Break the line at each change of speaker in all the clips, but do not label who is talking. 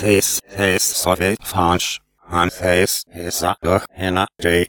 Face face sorbet fanch. Han face is a go hena day.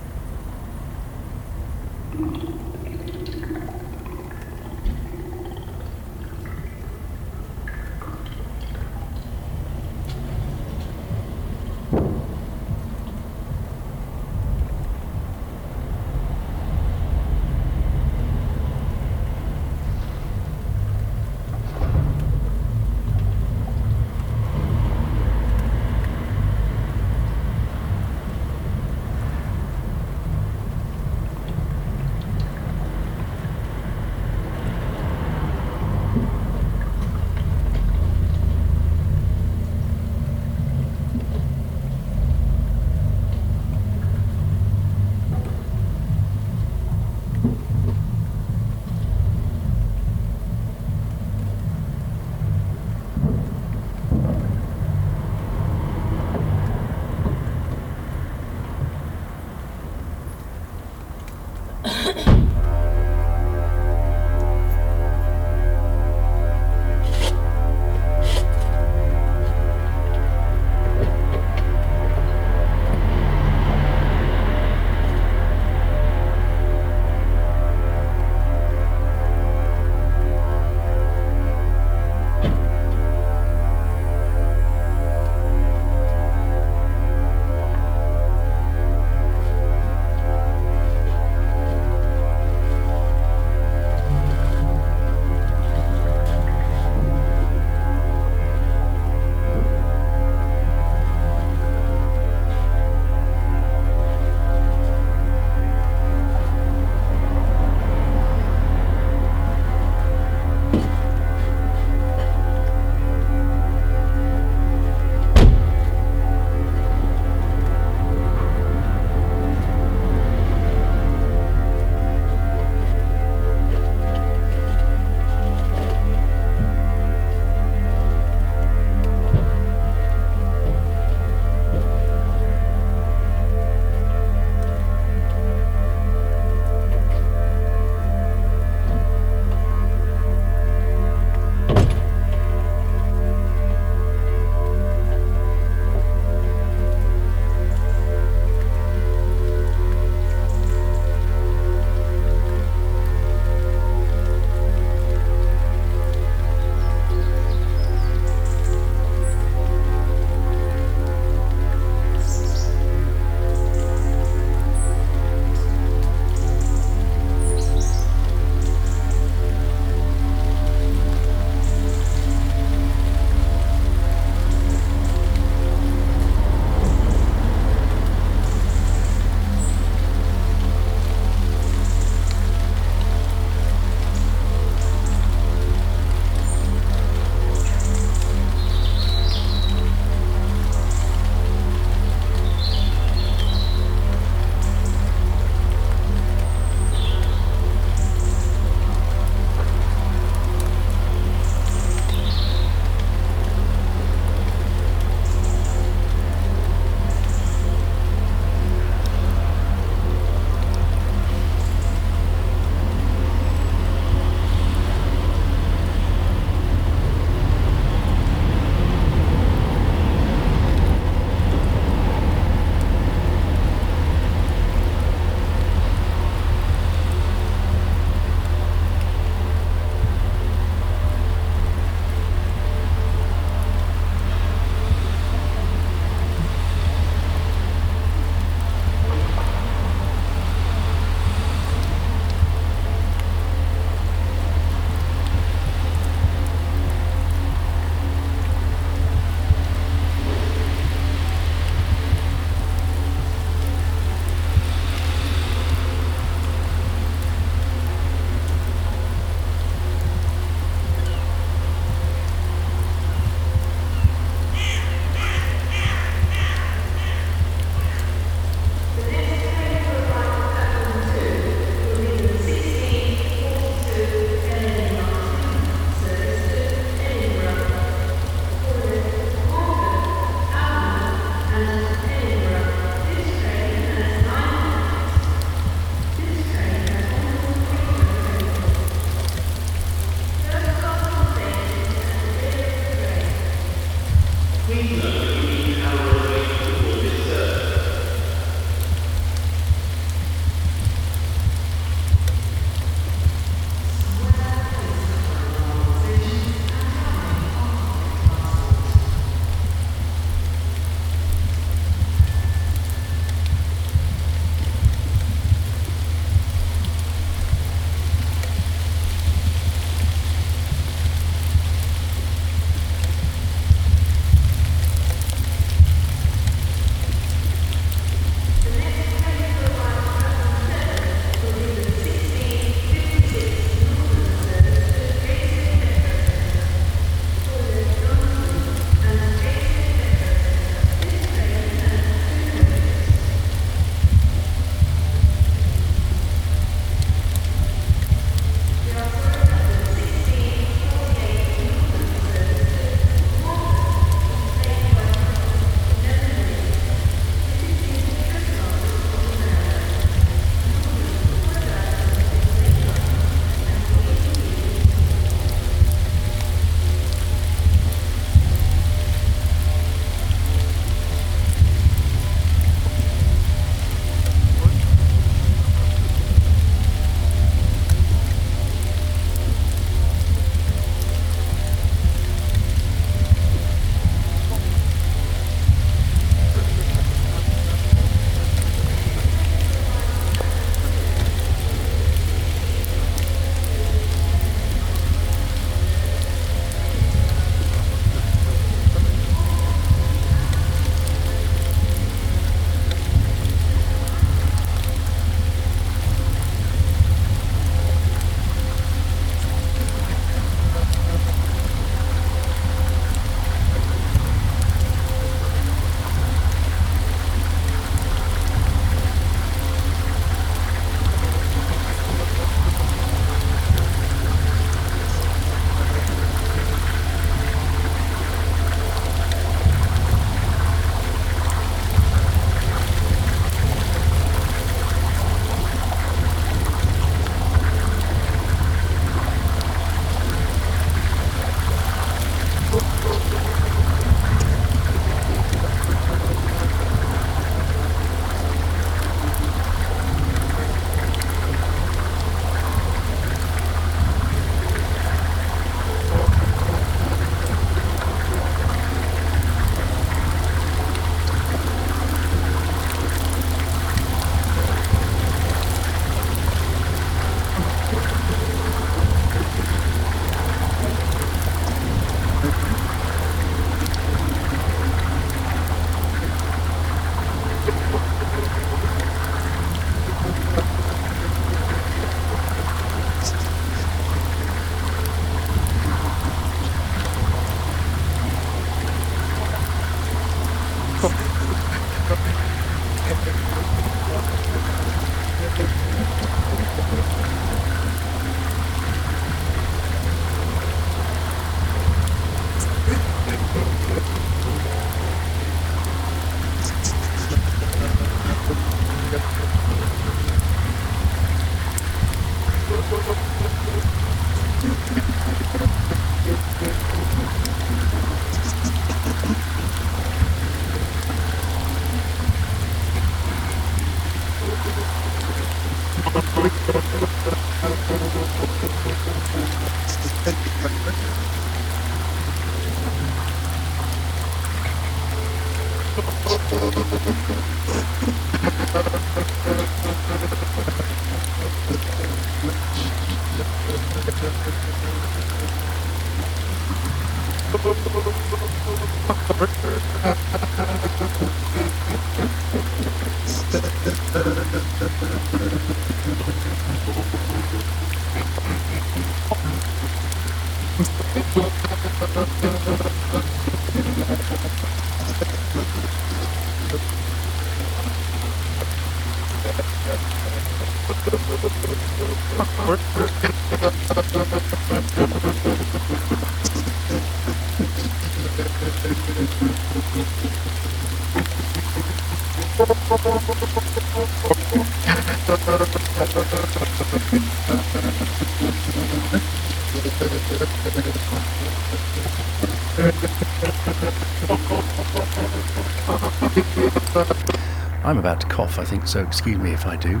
I'm about to cough, I think, so excuse me if I do.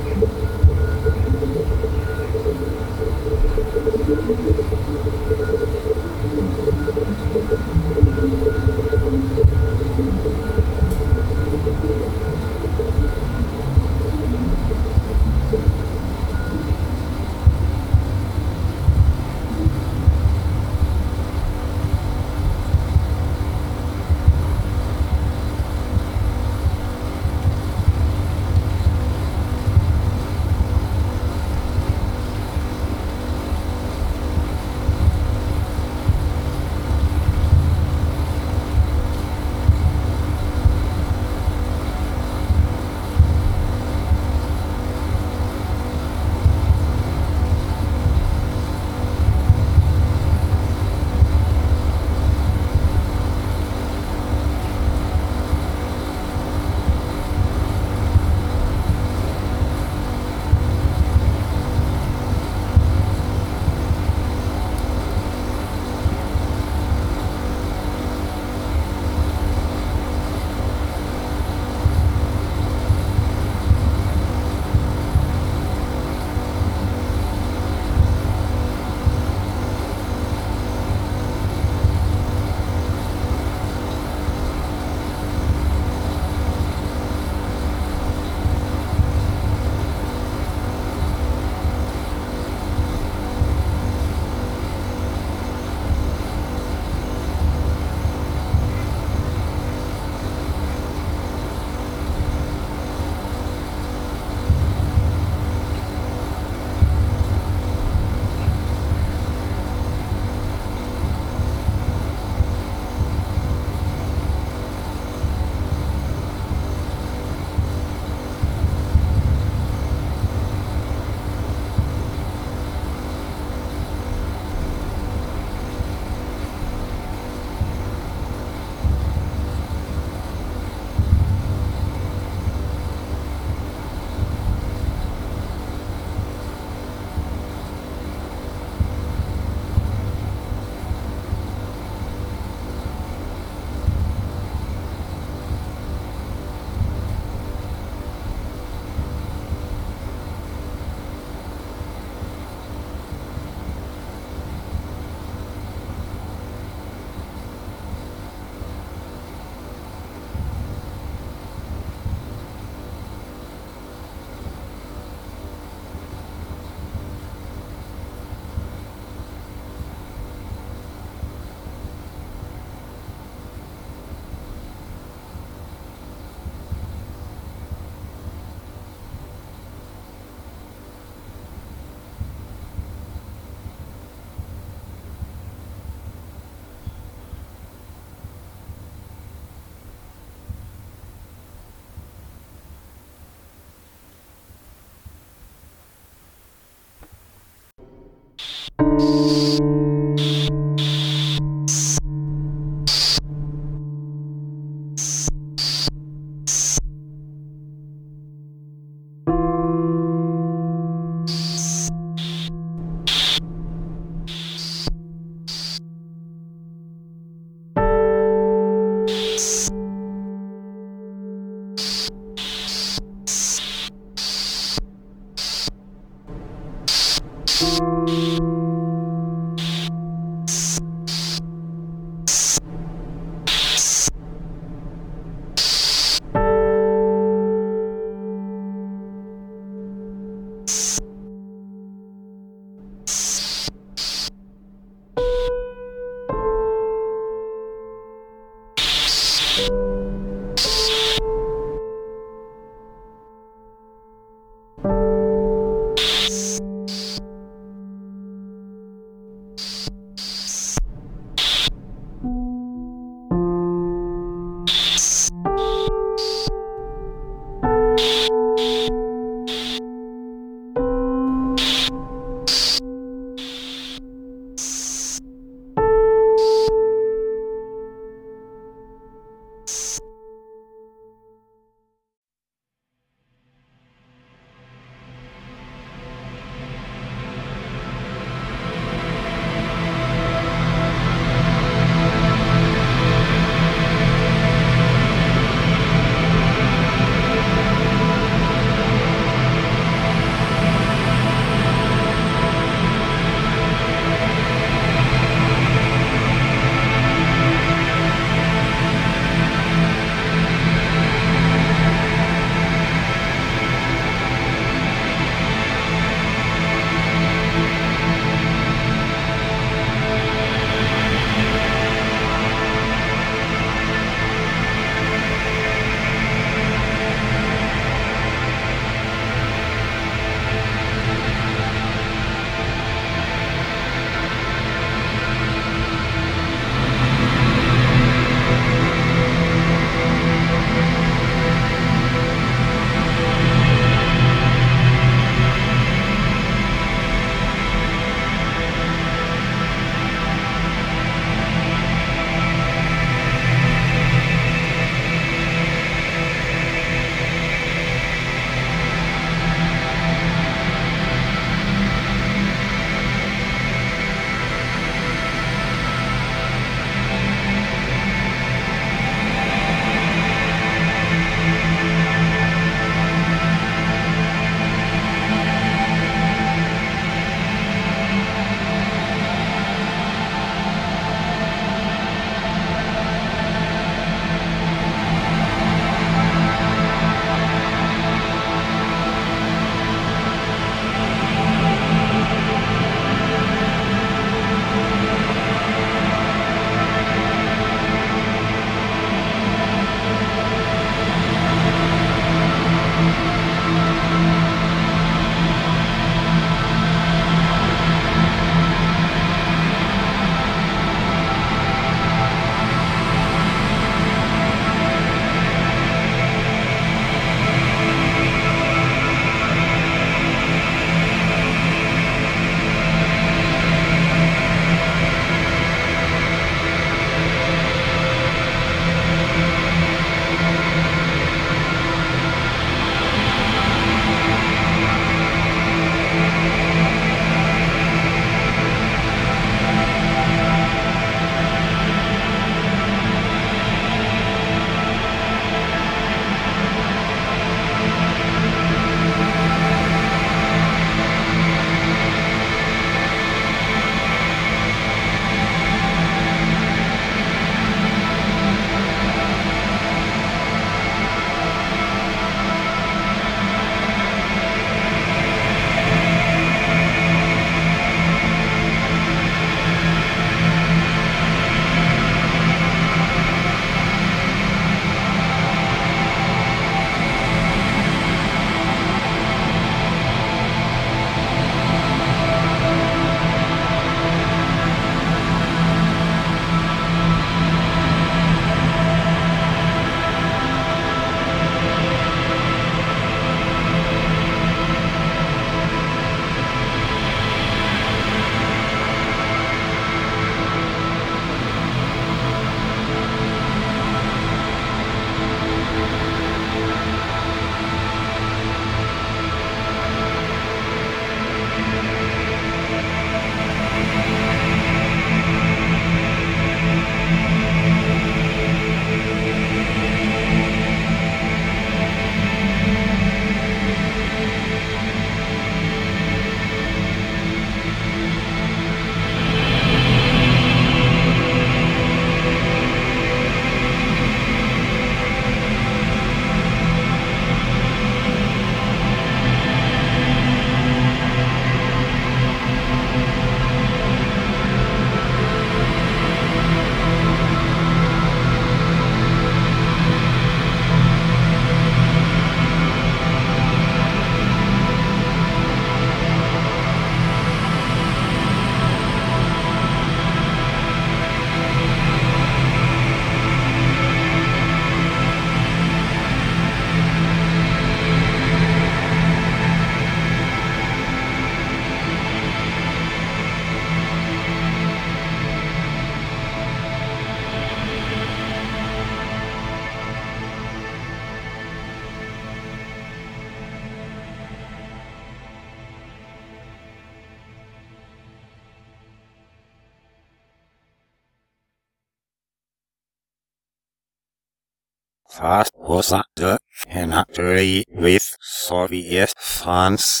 History with Zoviet France